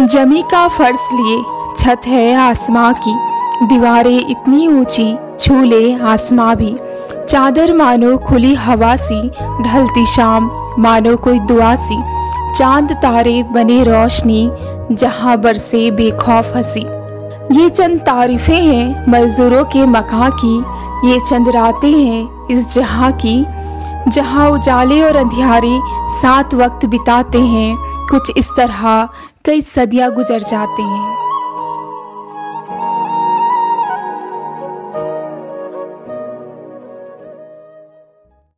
जमी का फर्श लिए, छत है आसमां की। दीवारें इतनी ऊँची, छू ले आसमां भी। चादर मानो खुली हवा सी, ढलती शाम मानो कोई दुआ सी। चाँद तारे बने रोशनी, जहाँ बरसे बेखौफ हँसी। ये चंद तारीफें हैं मजदूरों के मकां की, ये चंद रातें हैं इस जहाँ की। जहाँ उजाले और अंधियारे सात वक्त बिताते हैं कुछ इस तरह कई सदियाँ गुजर जाती हैं।